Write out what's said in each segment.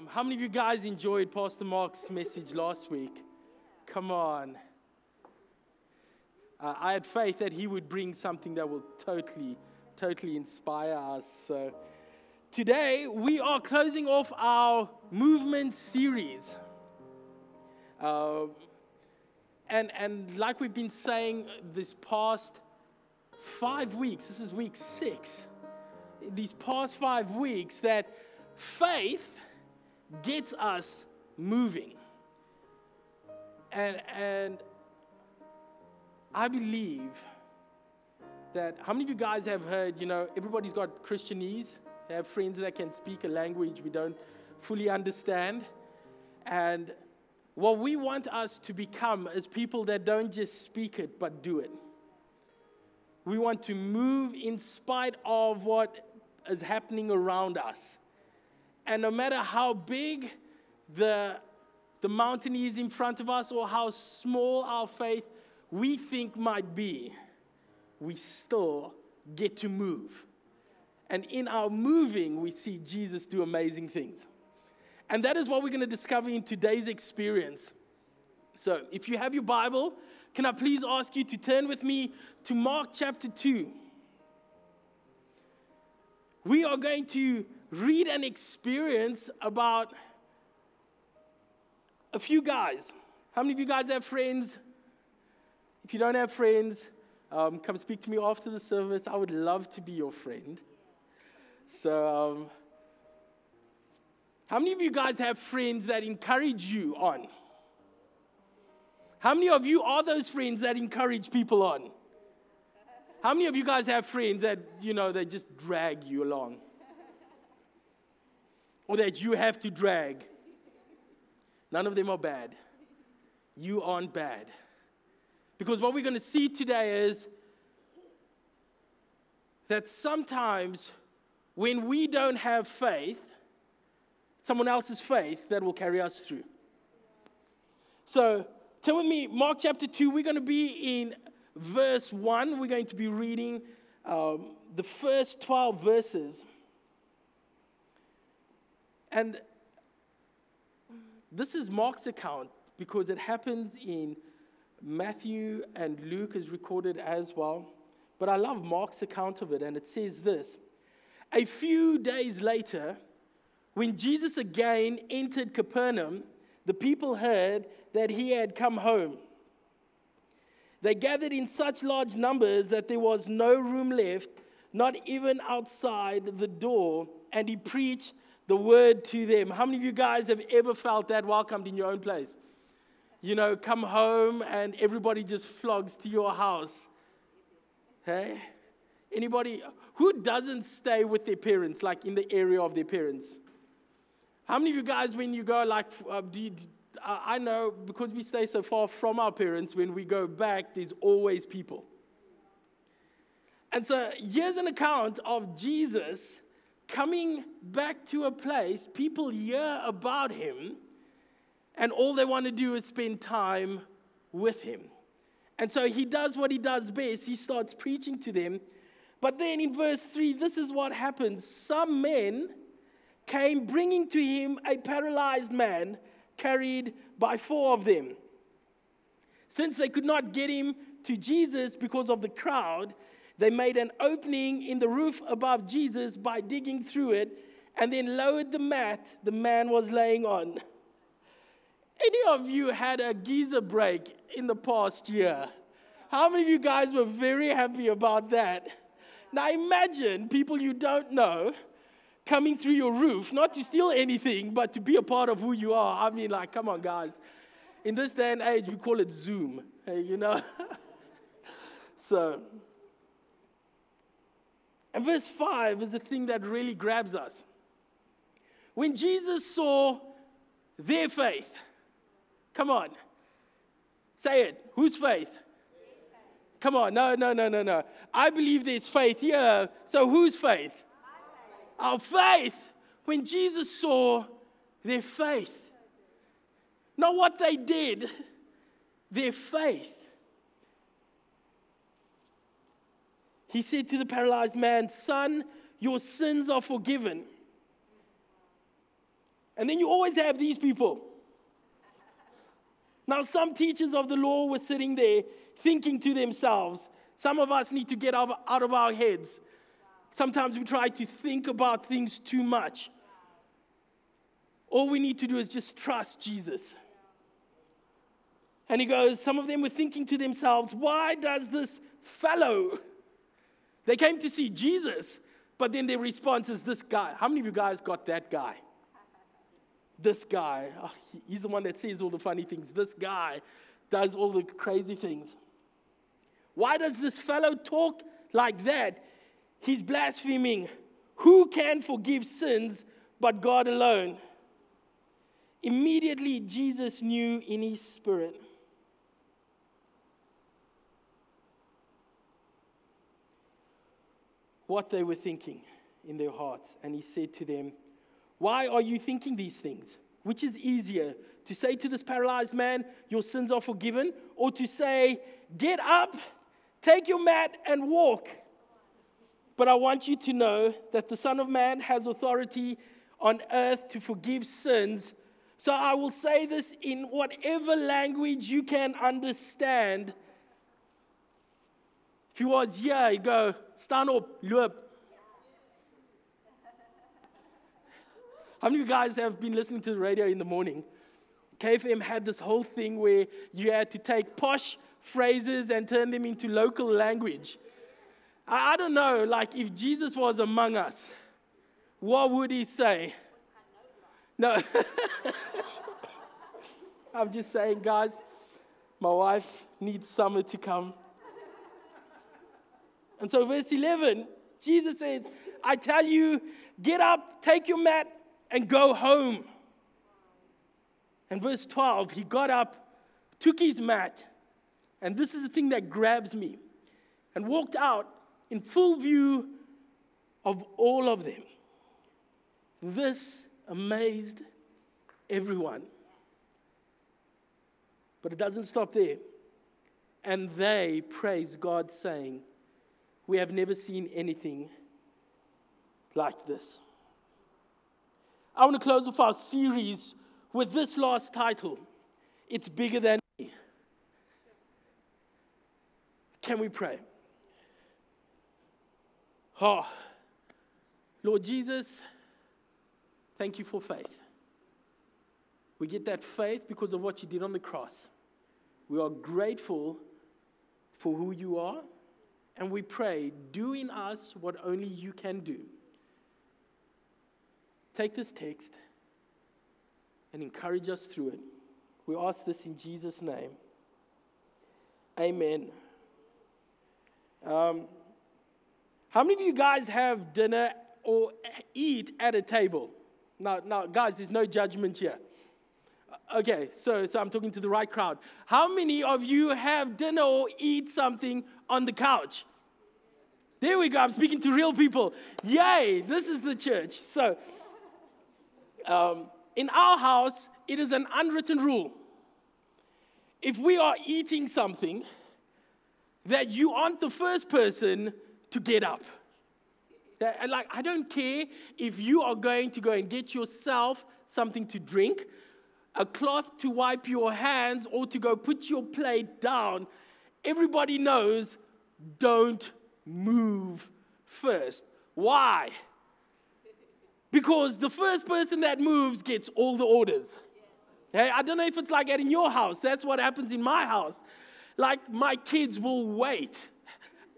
Um, how many of you guys enjoyed Pastor Mark's message last week? Come on. Uh, I had faith that he would bring something that will totally, totally inspire us. So today we are closing off our movement series. Uh, and, and like we've been saying this past five weeks, this is week six, these past five weeks, that faith gets us moving. And, and I believe that how many of you guys have heard, you know, everybody's got Christianese, they have friends that can speak a language we don't fully understand. And what we want us to become is people that don't just speak it, but do it. We want to move in spite of what is happening around us. And no matter how big the, the mountain is in front of us or how small our faith we think might be, we still get to move. And in our moving, we see Jesus do amazing things. And that is what we're going to discover in today's experience. So, if you have your Bible, can I please ask you to turn with me to Mark chapter 2? We are going to read an experience about a few guys. How many of you guys have friends? If you don't have friends, um, come speak to me after the service. I would love to be your friend. So, um, how many of you guys have friends that encourage you on? How many of you are those friends that encourage people on? How many of you guys have friends that, you know, they just drag you along? Or that you have to drag. None of them are bad. You aren't bad. Because what we're going to see today is that sometimes when we don't have faith, someone else's faith that will carry us through. So, tell with me, Mark chapter 2, we're going to be in verse 1. We're going to be reading um, the first 12 verses. And this is Mark's account because it happens in Matthew and Luke is recorded as well. But I love Mark's account of it, and it says this A few days later, when Jesus again entered Capernaum, the people heard that he had come home. They gathered in such large numbers that there was no room left, not even outside the door, and he preached the word to them. How many of you guys have ever felt that welcomed in your own place? You know, come home and everybody just flogs to your house. Hey? Anybody who doesn't stay with their parents, like in the area of their parents? How many of you guys, when you go, like, uh, do you, I know because we stay so far from our parents, when we go back, there's always people. And so here's an account of Jesus coming back to a place, people hear about him, and all they want to do is spend time with him. And so he does what he does best. He starts preaching to them. But then in verse 3, this is what happens. Some men came bringing to him a paralyzed man carried by four of them. Since they could not get him to Jesus because of the crowd, they made an opening in the roof above Jesus by digging through it and then lowered the mat the man was laying on. Any of you had a geyser break in the past year? How many of you guys were very happy about that? Now imagine people you don't know coming through your roof, not to steal anything, but to be a part of who you are. I mean, like, come on, guys. In this day and age, we call it Zoom, you know? so, and verse 5 is the thing that really grabs us. When Jesus saw their faith, come on, say it. Whose faith? Come on, no, no, no, no, no. I believe there's faith here. So whose faith? Our faith. When Jesus saw their faith, not what they did, their faith. He said to the paralyzed man, Son, your sins are forgiven. And then you always have these people. Now, some teachers of the law were sitting there thinking to themselves, some of us need to get out of our heads. Sometimes we try to think about things too much. All we need to do is just trust Jesus. And he goes, Some of them were thinking to themselves, why does this fellow? They came to see Jesus, but then their response is this guy. How many of you guys got that guy? This guy. Oh, he's the one that says all the funny things. This guy does all the crazy things. Why does this fellow talk like that? He's blaspheming. Who can forgive sins but God alone? Immediately, Jesus knew in his spirit. What they were thinking in their hearts. And he said to them, Why are you thinking these things? Which is easier, to say to this paralyzed man, Your sins are forgiven, or to say, Get up, take your mat, and walk? But I want you to know that the Son of Man has authority on earth to forgive sins. So I will say this in whatever language you can understand. Was here, you go, stand up, loop. How many of you guys have been listening to the radio in the morning? KFM had this whole thing where you had to take posh phrases and turn them into local language. I, I don't know, like if Jesus was among us, what would he say? No. I'm just saying, guys, my wife needs summer to come. And so, verse 11, Jesus says, I tell you, get up, take your mat, and go home. And verse 12, he got up, took his mat, and this is the thing that grabs me, and walked out in full view of all of them. This amazed everyone. But it doesn't stop there. And they praised God, saying, We have never seen anything like this. I want to close off our series with this last title It's Bigger Than Me. Can we pray? Oh, Lord Jesus, thank you for faith. We get that faith because of what you did on the cross. We are grateful for who you are, and we pray, do in us what only you can do. Take this text and encourage us through it. We ask this in Jesus' name. Amen. Um, how many of you guys have dinner or eat at a table? Now, now, guys, there's no judgment here. Okay, so, so I'm talking to the right crowd. How many of you have dinner or eat something on the couch? There we go. I'm speaking to real people. Yay, this is the church. So, um, in our house, it is an unwritten rule. If we are eating something, that you aren't the first person to get up. And like, I don't care if you are going to go and get yourself something to drink, a cloth to wipe your hands, or to go put your plate down. Everybody knows don't move first. Why? Because the first person that moves gets all the orders. Hey, I don't know if it's like that in your house. That's what happens in my house. Like, my kids will wait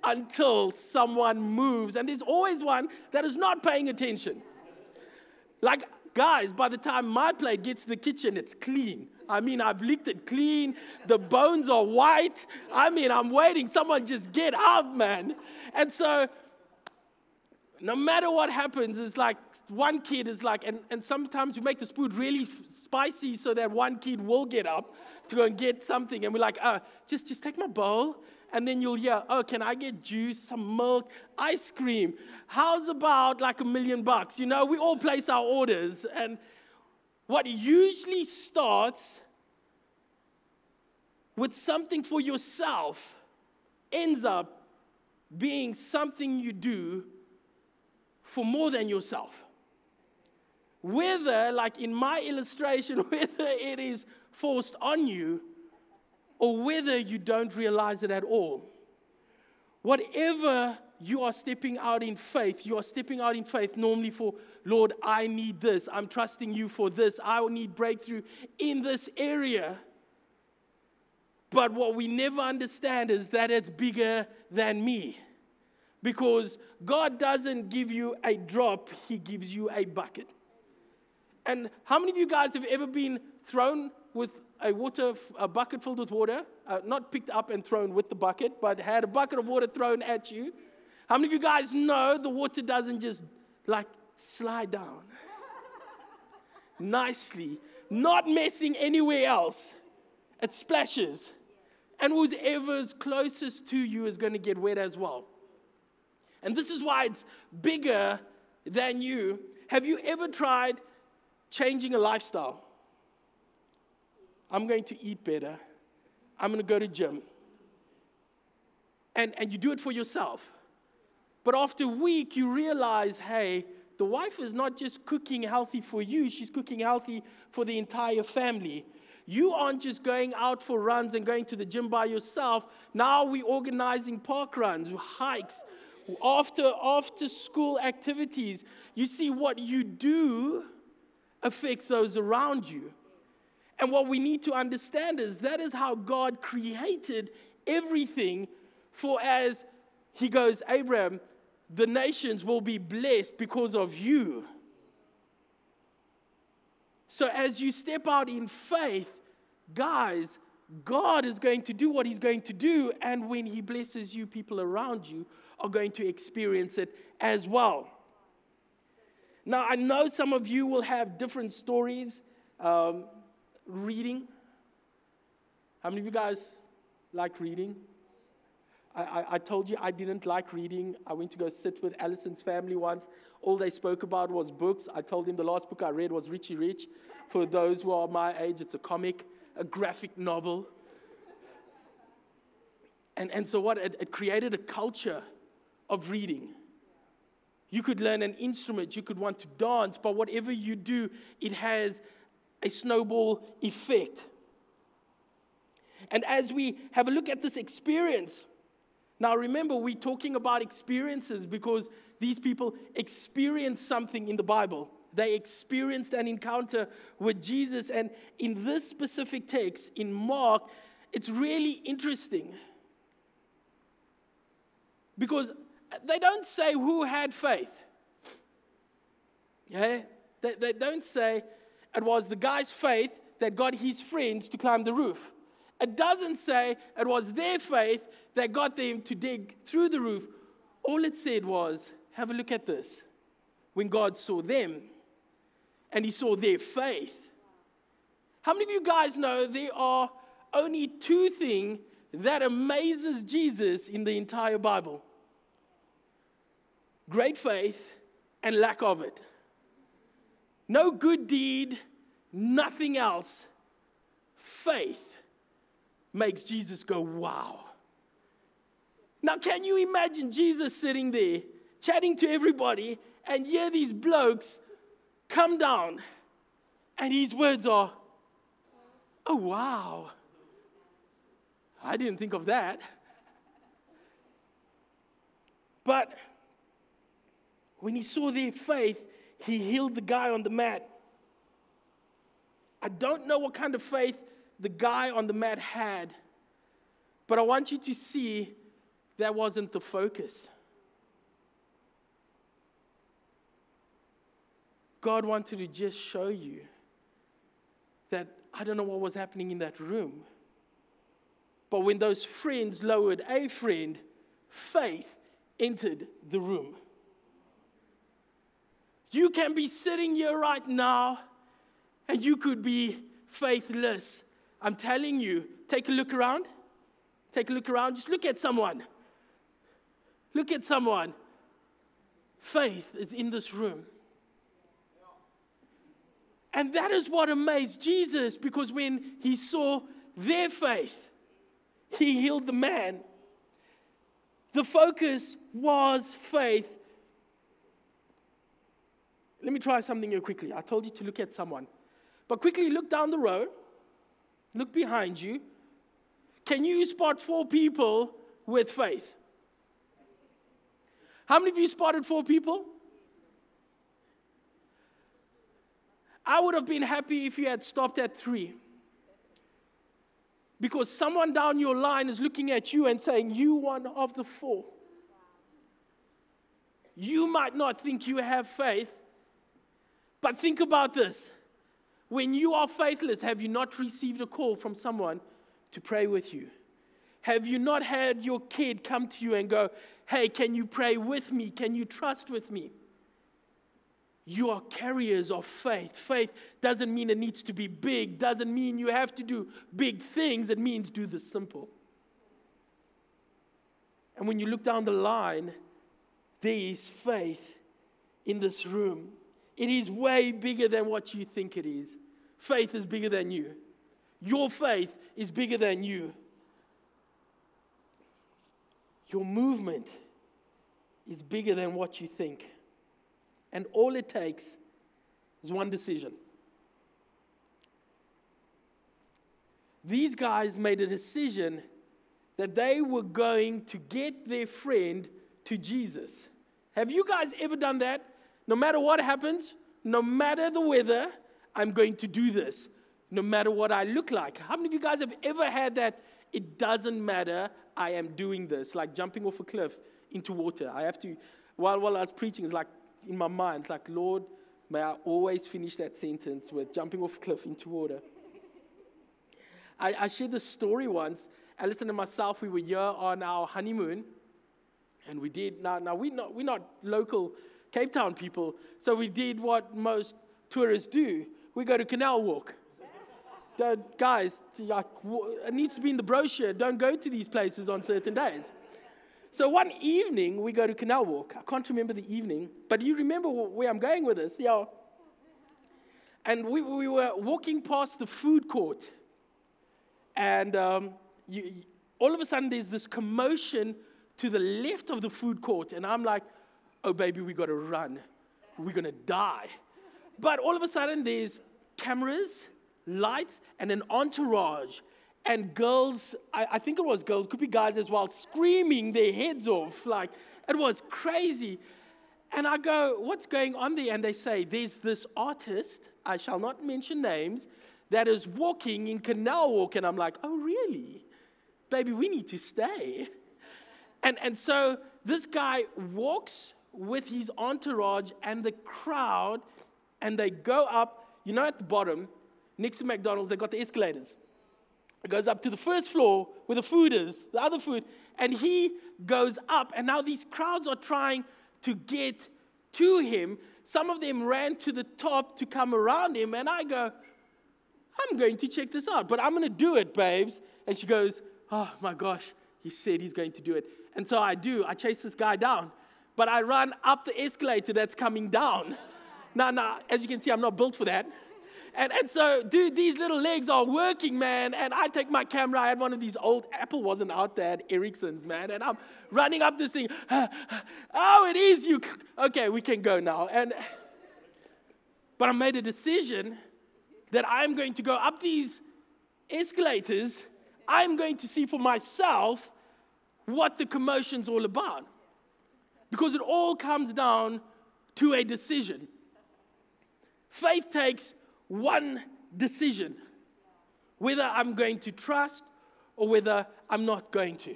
until someone moves. And there's always one that is not paying attention. Like, guys, by the time my plate gets to the kitchen, it's clean. I mean, I've licked it clean. The bones are white. I mean, I'm waiting. Someone just get up, man. And so, no matter what happens, it's like one kid is like, and, and sometimes we make the food really spicy so that one kid will get up to go and get something. And we're like, oh, just, just take my bowl and then you'll hear, oh, can I get juice, some milk, ice cream? How's about like a million bucks? You know, we all place our orders. And what usually starts with something for yourself ends up being something you do for more than yourself. whether, like in my illustration, whether it is forced on you or whether you don't realize it at all. Whatever you are stepping out in faith, you are stepping out in faith normally for, Lord, I need this. I'm trusting you for this. I will need breakthrough in this area. But what we never understand is that it's bigger than me. Because God doesn't give you a drop, He gives you a bucket. And how many of you guys have ever been thrown with a water, a bucket filled with water, uh, not picked up and thrown with the bucket, but had a bucket of water thrown at you? How many of you guys know the water doesn't just like slide down nicely, not messing anywhere else? It splashes. And whoever's closest to you is going to get wet as well. And this is why it's bigger than you. Have you ever tried changing a lifestyle? I'm going to eat better. I'm going to go to gym. And, and you do it for yourself. But after a week, you realize, hey, the wife is not just cooking healthy for you, she's cooking healthy for the entire family. You aren't just going out for runs and going to the gym by yourself. Now we're organizing park runs, hikes, after, after school activities. You see, what you do affects those around you. And what we need to understand is that is how God created everything. For as he goes, Abraham, the nations will be blessed because of you. So as you step out in faith, guys, God is going to do what He's going to do. And when He blesses you, people around you are going to experience it as well. Now, I know some of you will have different stories. Um, reading. How many of you guys like reading? I, I, told you I didn't like reading. I went to go sit with Allison's family once. All they spoke about was books. I told him the last book I read was Richie Rich. For those who are my age, it's a comic, a graphic novel. And, and so, what? It, it created a culture of reading. You could learn an instrument, you could want to dance, but whatever you do, it has a snowball effect. And as we have a look at this experience, now remember, we're talking about experiences because these people experienced something in the Bible. They experienced an encounter with Jesus. And in this specific text, in Mark, it's really interesting because they don't say who had faith. Yeah? They, they don't say it was the guy's faith that got his friends to climb the roof. It doesn't say it was their faith that got them to dig through the roof. All it said was, have a look at this. When God saw them and he saw their faith. How many of you guys know there are only two things that amazes Jesus in the entire Bible? Great faith and lack of it. No good deed, nothing else. Faith makes Jesus go, wow. Now, can you imagine Jesus sitting there, chatting to everybody, and hear these blokes come down, and his words are, oh, wow. I didn't think of that. But when he saw their faith, he healed the guy on the mat. I don't know what kind of faith the guy on the mat had, but I want you to see that wasn't the focus. God wanted to just show you that I don't know what was happening in that room. But when those friends lowered a friend, faith entered the room. You can be sitting here right now and you could be faithless. I'm telling you, take a look around. Take a look around. Just look at someone. Look at someone. Faith is in this room. And that is what amazed Jesus because when he saw their faith, he healed the man. The focus was faith Let me try something here quickly. I told you to look at someone. But quickly look down the row, look behind you. Can you spot four people with faith? How many of you spotted four people? I would have been happy if you had stopped at three. Because someone down your line is looking at you and saying, You one of the four. You might not think you have faith, but think about this. When you are faithless, have you not received a call from someone to pray with you? Have you not had your kid come to you and go, Hey, can you pray with me? Can you trust with me? You are carriers of faith. Faith doesn't mean it needs to be big, doesn't mean you have to do big things. It means do the simple. And when you look down the line, there is faith in this room. It is way bigger than what you think it is. Faith is bigger than you. Your faith is bigger than you. Your movement is bigger than what you think. And all it takes is one decision. These guys made a decision that they were going to get their friend to Jesus. Have you guys ever done that? No matter what happens, no matter the weather, I'm going to do this, no matter what I look like. How many of you guys have ever had that? It doesn't matter, I am doing this, like jumping off a cliff into water. I have to, while, while I was preaching, it's like in my mind, it's like, Lord, may I always finish that sentence with jumping off a cliff into water. I, I shared this story once. Alison and myself, we were here on our honeymoon, and we did. Now, now we're not, we're not local Cape Town people, so we did what most tourists do we go to Canal Walk. guys, it needs to be in the brochure. Don't go to these places on certain days. So one evening, we go to Canal Walk. I can't remember the evening, but you remember where I'm going with this, yeah. And we, we were walking past the food court, and um, you, all of a sudden, there's this commotion to the left of the food court, and I'm like, oh, baby, we got to run. We're going to die. But all of a sudden, there's cameras, lights, and an entourage and girls, I, I, think it was girls, could be guys as well, screaming their heads off. Like, it was crazy. And I go, What's going on there? And they say, There's this artist, I shall not mention names, that is walking in Canal Walk. And I'm like, Oh, really? Baby, we need to stay. And, and so this guy walks with his entourage and the crowd, and they go up, you know, at the bottom, next to McDonald's, they got the escalators. It goes up to the first floor where the food is, the other food, and he goes up. And now these crowds are trying to get to him. Some of them ran to the top to come around him, and I go, I'm going to check this out, but I'm going to do it, babes. And she goes, Oh my gosh, he said he's going to do it. And so I do. I chase this guy down, but I run up the escalator that's coming down. Now, now, as you can see, I'm not built for that. And, and so, dude, these little legs are working, man. And I take my camera. I had one of these old, Apple wasn't out there, Ericsson's, man. And I'm running up this thing. oh, it is you. Okay, we can go now. And, but I made a decision that I'm going to go up these escalators. I'm going to see for myself what the commotion's all about. Because it all comes down to a decision. Faith takes one decision whether I'm going to trust or whether I'm not going to.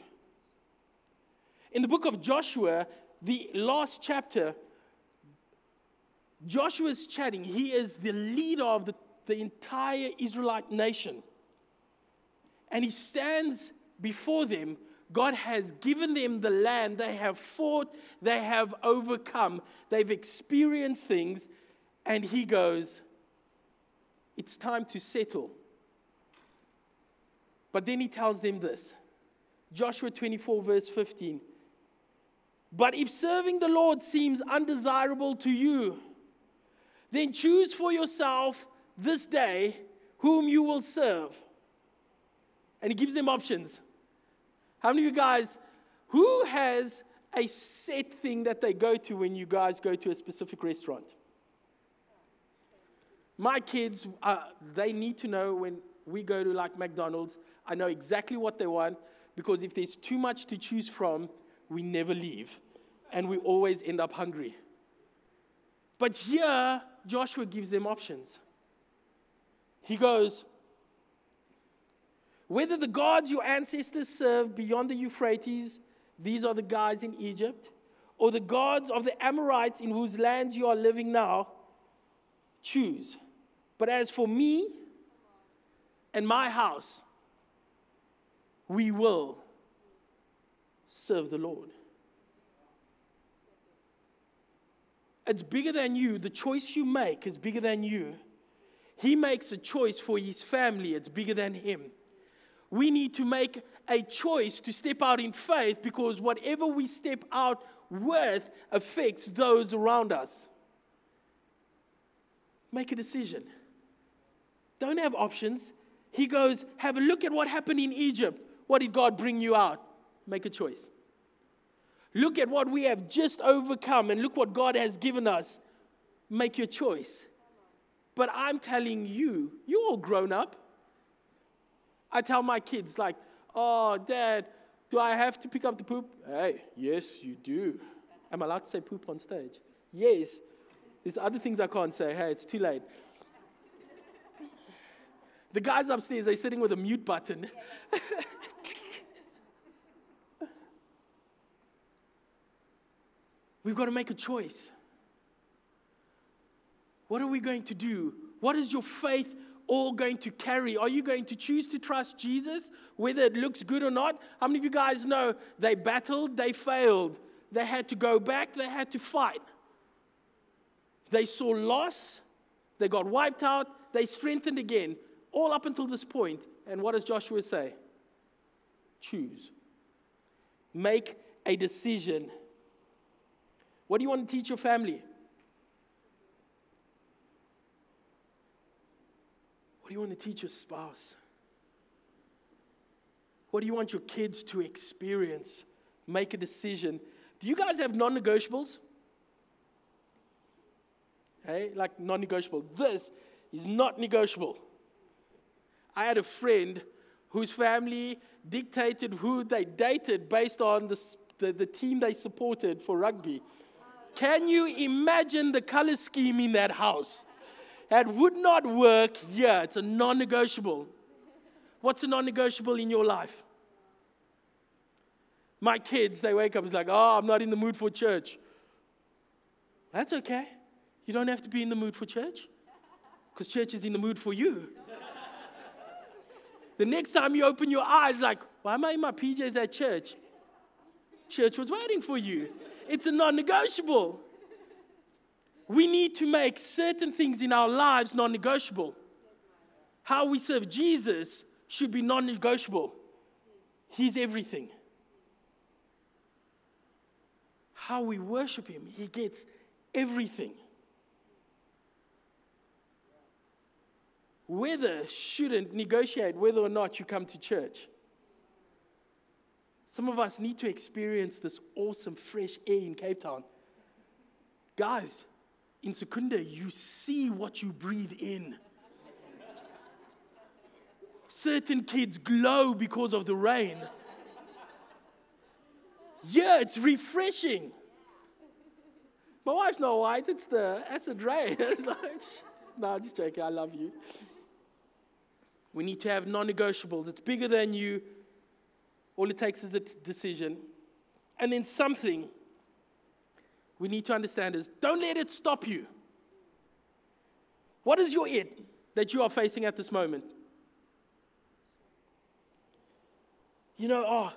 In the book of Joshua, the last chapter, Joshua is chatting. He is the leader of the, the entire Israelite nation. And he stands before them. God has given them the land. They have fought, they have overcome, they've experienced things. And he goes, it's time to settle. But then he tells them this Joshua 24, verse 15. But if serving the Lord seems undesirable to you, then choose for yourself this day whom you will serve. And he gives them options. How many of you guys, who has a set thing that they go to when you guys go to a specific restaurant? My kids, uh, they need to know when we go to like McDonald's, I know exactly what they want because if there's too much to choose from, we never leave and we always end up hungry. But here, Joshua gives them options. He goes, Whether the gods your ancestors served beyond the Euphrates, these are the guys in Egypt, or the gods of the Amorites in whose lands you are living now, choose. But as for me and my house, we will serve the Lord. It's bigger than you. The choice you make is bigger than you. He makes a choice for his family, it's bigger than him. We need to make a choice to step out in faith because whatever we step out with affects those around us. Make a decision. Don't have options. He goes, Have a look at what happened in Egypt. What did God bring you out? Make a choice. Look at what we have just overcome and look what God has given us. Make your choice. But I'm telling you, you're all grown up. I tell my kids, like, oh, dad, do I have to pick up the poop? Hey, yes, you do. Am I allowed to say poop on stage? Yes. There's other things I can't say. Hey, it's too late. The guys upstairs, they're sitting with a mute button. We've got to make a choice. What are we going to do? What is your faith all going to carry? Are you going to choose to trust Jesus, whether it looks good or not? How many of you guys know they battled, they failed, they had to go back, they had to fight? They saw loss, they got wiped out, they strengthened again, all up until this. And what does Joshua say? Choose. Make a decision. What do you want to teach your family? What do you want to teach your spouse? What do you want your kids to experience? Make a decision. Do you guys have non negotiables? Hey, like non negotiable. This is not negotiable. I had a friend whose family dictated who they dated based on the, the, the team they supported for rugby. Can you imagine the color scheme in that house? That would not work here. It's a non negotiable. What's a non negotiable in your life? My kids, they wake up, it's like, oh, I'm not in the mood for church. That's okay. You don't have to be in the mood for church because church is in the mood for you. The next time you open your eyes, like, why am I in my PJs at church? Church was waiting for you it's a non negotiable. We need to make certain things in our lives non negotiable. How we serve Jesus should be non negotiable. He's everything. How we worship Him, He gets everything. Whether shouldn't negotiate whether or not you come to church. Some of us need to experience this awesome fresh air in Cape Town. Guys, in Secunda, you see what you breathe in. Certain kids glow because of the rain. Yeah, it's refreshing. My wife's not white, it's the acid rain. It's like, no, I'm just joking, I love you. We need to have non negotiables. It's bigger than you, all it takes is a t- decision. And then something we need to understand is don't let it stop you. What is your it that you are facing at this moment? You know, oh,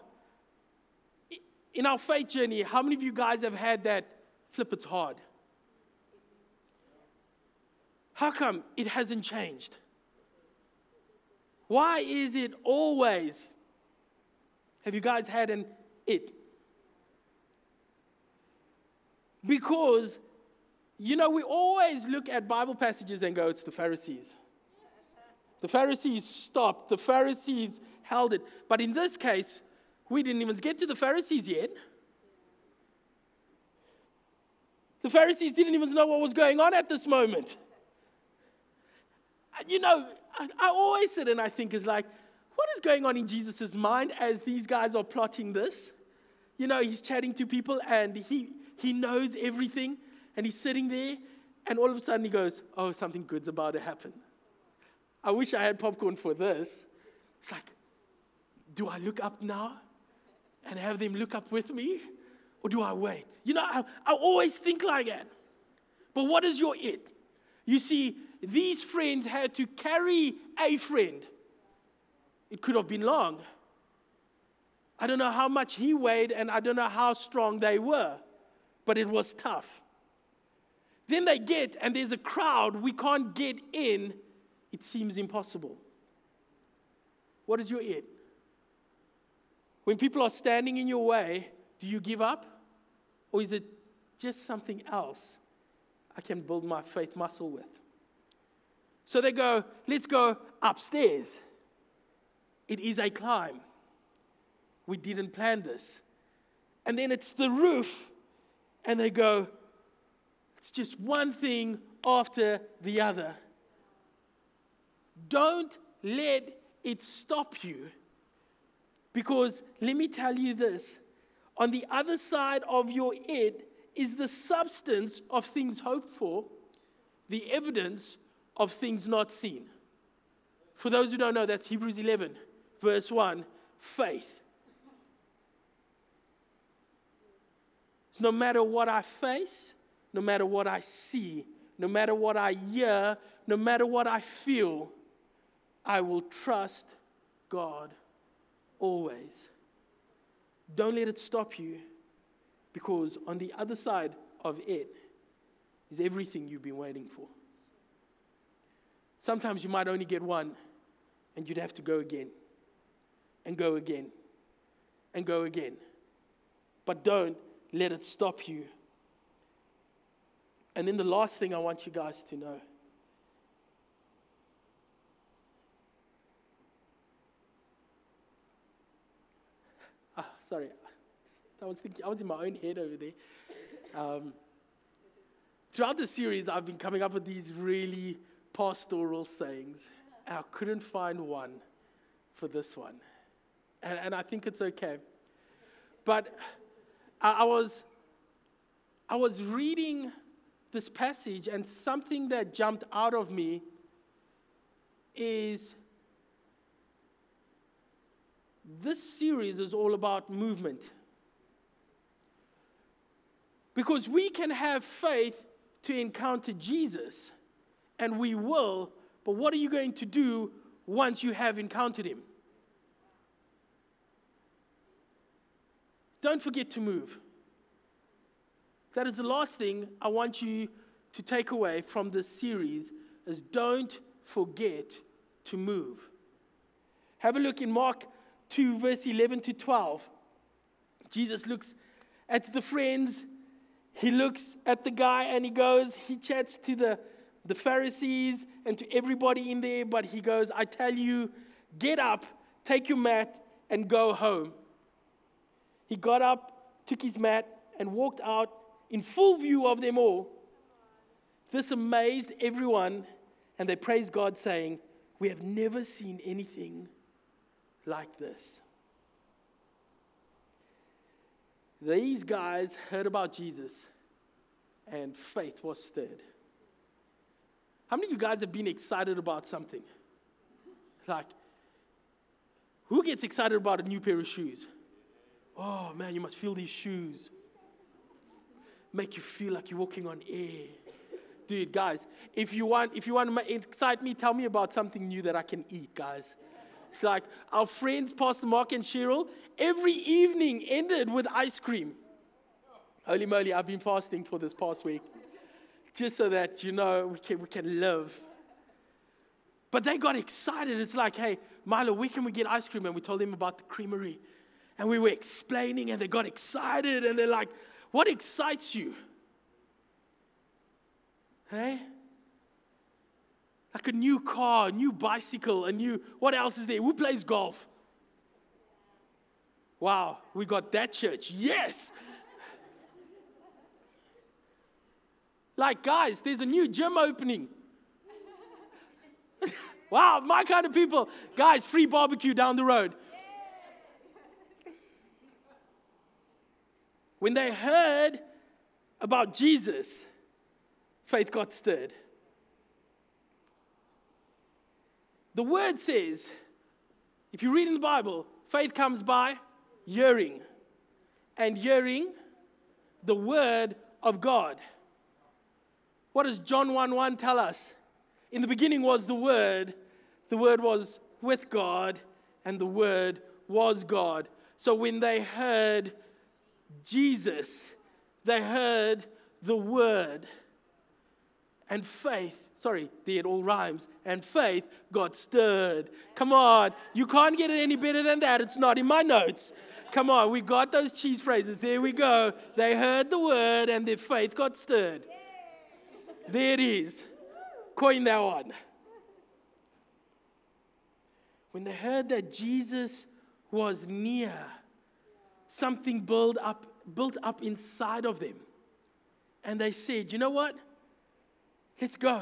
in our faith journey, how many of you guys have had that flip it's hard? How come it hasn't changed? Why is it always have you guys had an it? Because, you know, we always look at Bible passages and go, it's the Pharisees. The Pharisees stopped, the Pharisees held it. But in this case, we didn't even get to the Pharisees yet. The Pharisees didn't even know what was going on at this moment. you know, I, I always sit and I think is like, what is going on in Jesus' mind as these guys are plotting this? You know, he's chatting to people and he, he knows everything and he's sitting there and all of a sudden he goes, Oh, something good's about to happen. I wish I had popcorn for this. It's like, do I look up now and have them look up with me? Or do I wait? You know, I, I always think like that. But what is your it? You see, these friends had to carry a friend. It could have been long. I don't know how much he weighed and I don't know how strong they were, but it was tough. Then they get, and there's a crowd, we can't get in. It seems impossible. What is your it? When people are standing in your way, do you give up? Or is it just something else I can build my faith muscle with? So they go, let's go upstairs. It is a climb. We didn't plan this. And then it's the roof, and they go, it's just one thing after the other. Don't let it stop you. Because let me tell you this on the other side of your it is the substance of things hoped for, the evidence of things not seen. For those who don't know, that's Hebrews 11, verse 1 faith. So no matter what I face, no matter what I see, no matter what I hear, no matter what I feel, I will trust God always. Don't let it stop you because on the other side of it is everything you've been waiting for. Sometimes you might only get one, and you'd have to go again, and go again, and go again. But don't let it stop you. And then the last thing I want you guys to know ah, sorry, I was thinking, I was in my own head over there. Um, throughout the series, I've been coming up with these really pastoral sayings. I couldn't find one for this one. And, and I think it's okay. But I, I, was, I was reading this passage, and something that jumped out of me is this series is all about movement. Because we can have faith to encounter Jesus and we will, but what are you going to do once you have encountered him? Don't forget to move. That is the last thing I want you to take away from this series is don't forget to move. Have a look in Mark 2 verse 11 to 12. Jesus looks at the friends, he looks at the guy and he goes, he chats to the the Pharisees and to everybody in there, but he goes, I tell you, get up, take your mat, and go home. He got up, took his mat, and walked out in full view of them all. This amazed everyone, and they praised God, saying, We have never seen anything like this. These guys heard about Jesus, and faith was stirred. How many of you guys have been excited about something? Like, who gets excited about a new pair of shoes? Oh man, you must feel these shoes. Make you feel like you're walking on air. Dude, guys, if you want, if you want to excite me, tell me about something new that I can eat, guys. It's like our friends, Pastor Mark and Cheryl, every evening ended with ice cream. Holy moly, I've been fasting for this past week just so that, you know, we can, we can live. But they got excited. It's like, hey, Milo, where can we get ice cream? And we told them about the creamery. And we were explaining, and they got excited. And they're like, what excites you? Hey? Like a new car, a new bicycle, a new, what else is there? Who plays golf? Wow, we got that church. Yes. Like, guys, there's a new gym opening. Wow, my kind of people. Guys, free barbecue down the road. When they heard about Jesus, faith got stirred. The word says, if you read in the Bible, faith comes by hearing, and hearing the word of God. What does John 1 1 tell us? In the beginning was the Word, the Word was with God, and the Word was God. So when they heard Jesus, they heard the Word. And faith, sorry, it all rhymes, and faith got stirred. Come on, you can't get it any better than that. It's not in my notes. Come on, we got those cheese phrases. There we go. They heard the word and their faith got stirred. There it is. Coin that one. When they heard that Jesus was near, something built up, built up inside of them. And they said, You know what? Let's go.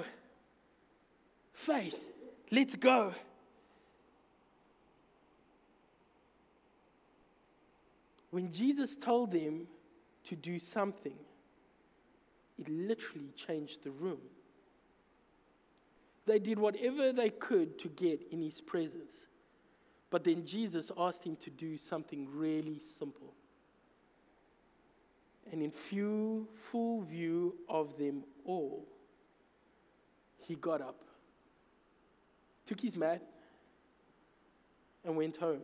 Faith, let's go. When Jesus told them to do something, it literally changed the room. They did whatever they could to get in his presence. But then Jesus asked him to do something really simple. And in few, full view of them all, he got up, took his mat, and went home.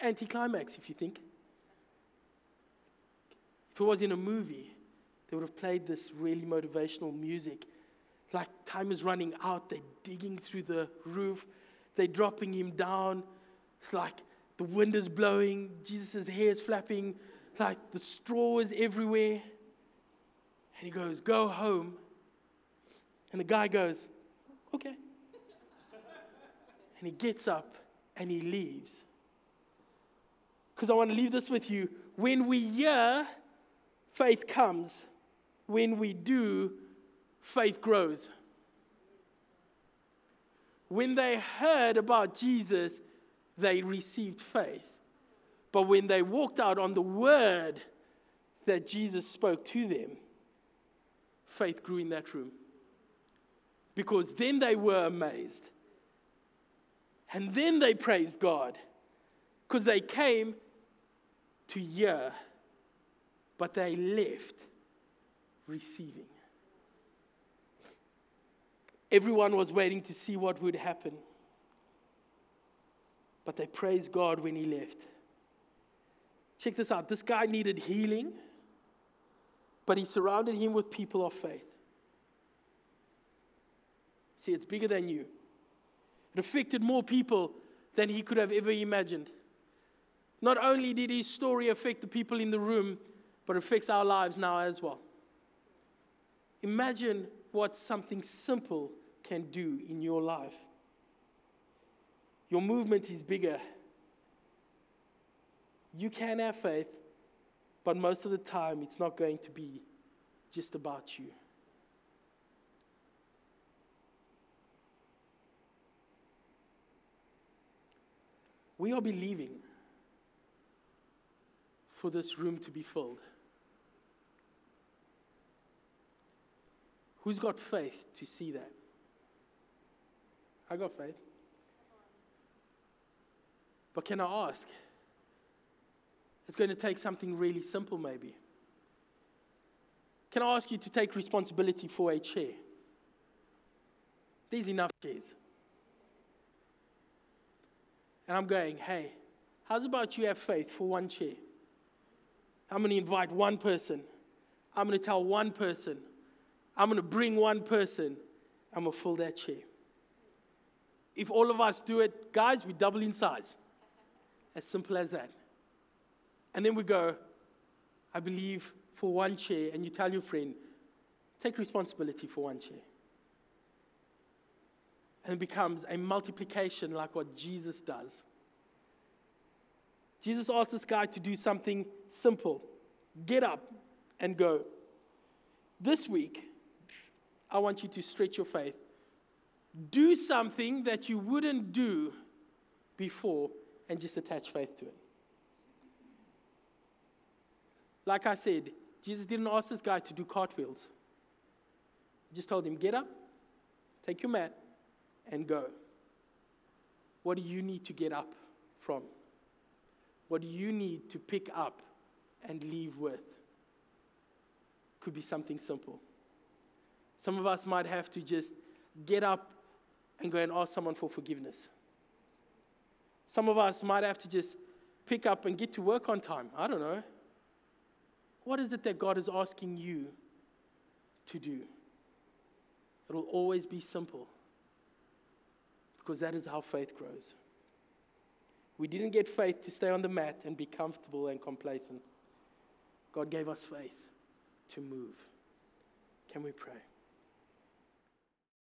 Anticlimax, if you think. If it was in a movie, they would have played this really motivational music. Like time is running out, they're digging through the roof, they're dropping him down. It's like the wind is blowing, Jesus' hair is flapping, like the straw is everywhere. And he goes, Go home. And the guy goes, Okay. And he gets up and he leaves. Because I want to leave this with you. When we hear, faith comes. When we do, faith grows. When they heard about Jesus, they received faith. But when they walked out on the word that Jesus spoke to them, faith grew in that room. Because then they were amazed. And then they praised God. Because they came to hear, but they left receiving. Everyone was waiting to see what would happen. But they praised God when he left. Check this out. This guy needed healing, but he surrounded him with people of faith. See, it's bigger than you. It affected more people than he could have ever imagined. Not only did his story affect the people in the room, but it affects our lives now as well. Imagine what something simple can do in your life. Your movement is bigger. You can have faith, but most of the time it's not going to be just about you. We are believing for this room to be filled. Who's got faith to see that? I got faith. But can I ask? It's going to take something really simple, maybe. Can I ask you to take responsibility for a chair? There's enough chairs. And I'm going, hey, how's about you have faith for one chair? I'm going to invite one person. I'm going to tell one person. I'm going to bring one person. I'm going to fill that chair. If all of us do it, guys, we double in size. As simple as that. And then we go, I believe for one chair, and you tell your friend, take responsibility for one chair. And it becomes a multiplication like what Jesus does. Jesus asked this guy to do something simple get up and go. This week, I want you to stretch your faith. do something that you wouldn't do before and just attach faith to it. Like I said, Jesus didn't ask this guy to do cartwheels. He just told him, Get up, take your mat, and go. What do you need to get up from? What do you need to pick up and leave with? Could be something simple. Some of us might have to just get up and go and ask someone for forgiveness. Some of us might have to just pick up and get to work on time. I don't know. What is it that God is asking you to do? It'll always be simple because that is how faith grows. We didn't get faith to stay on the mat and be comfortable and complacent. God gave us faith to move. Can we pray?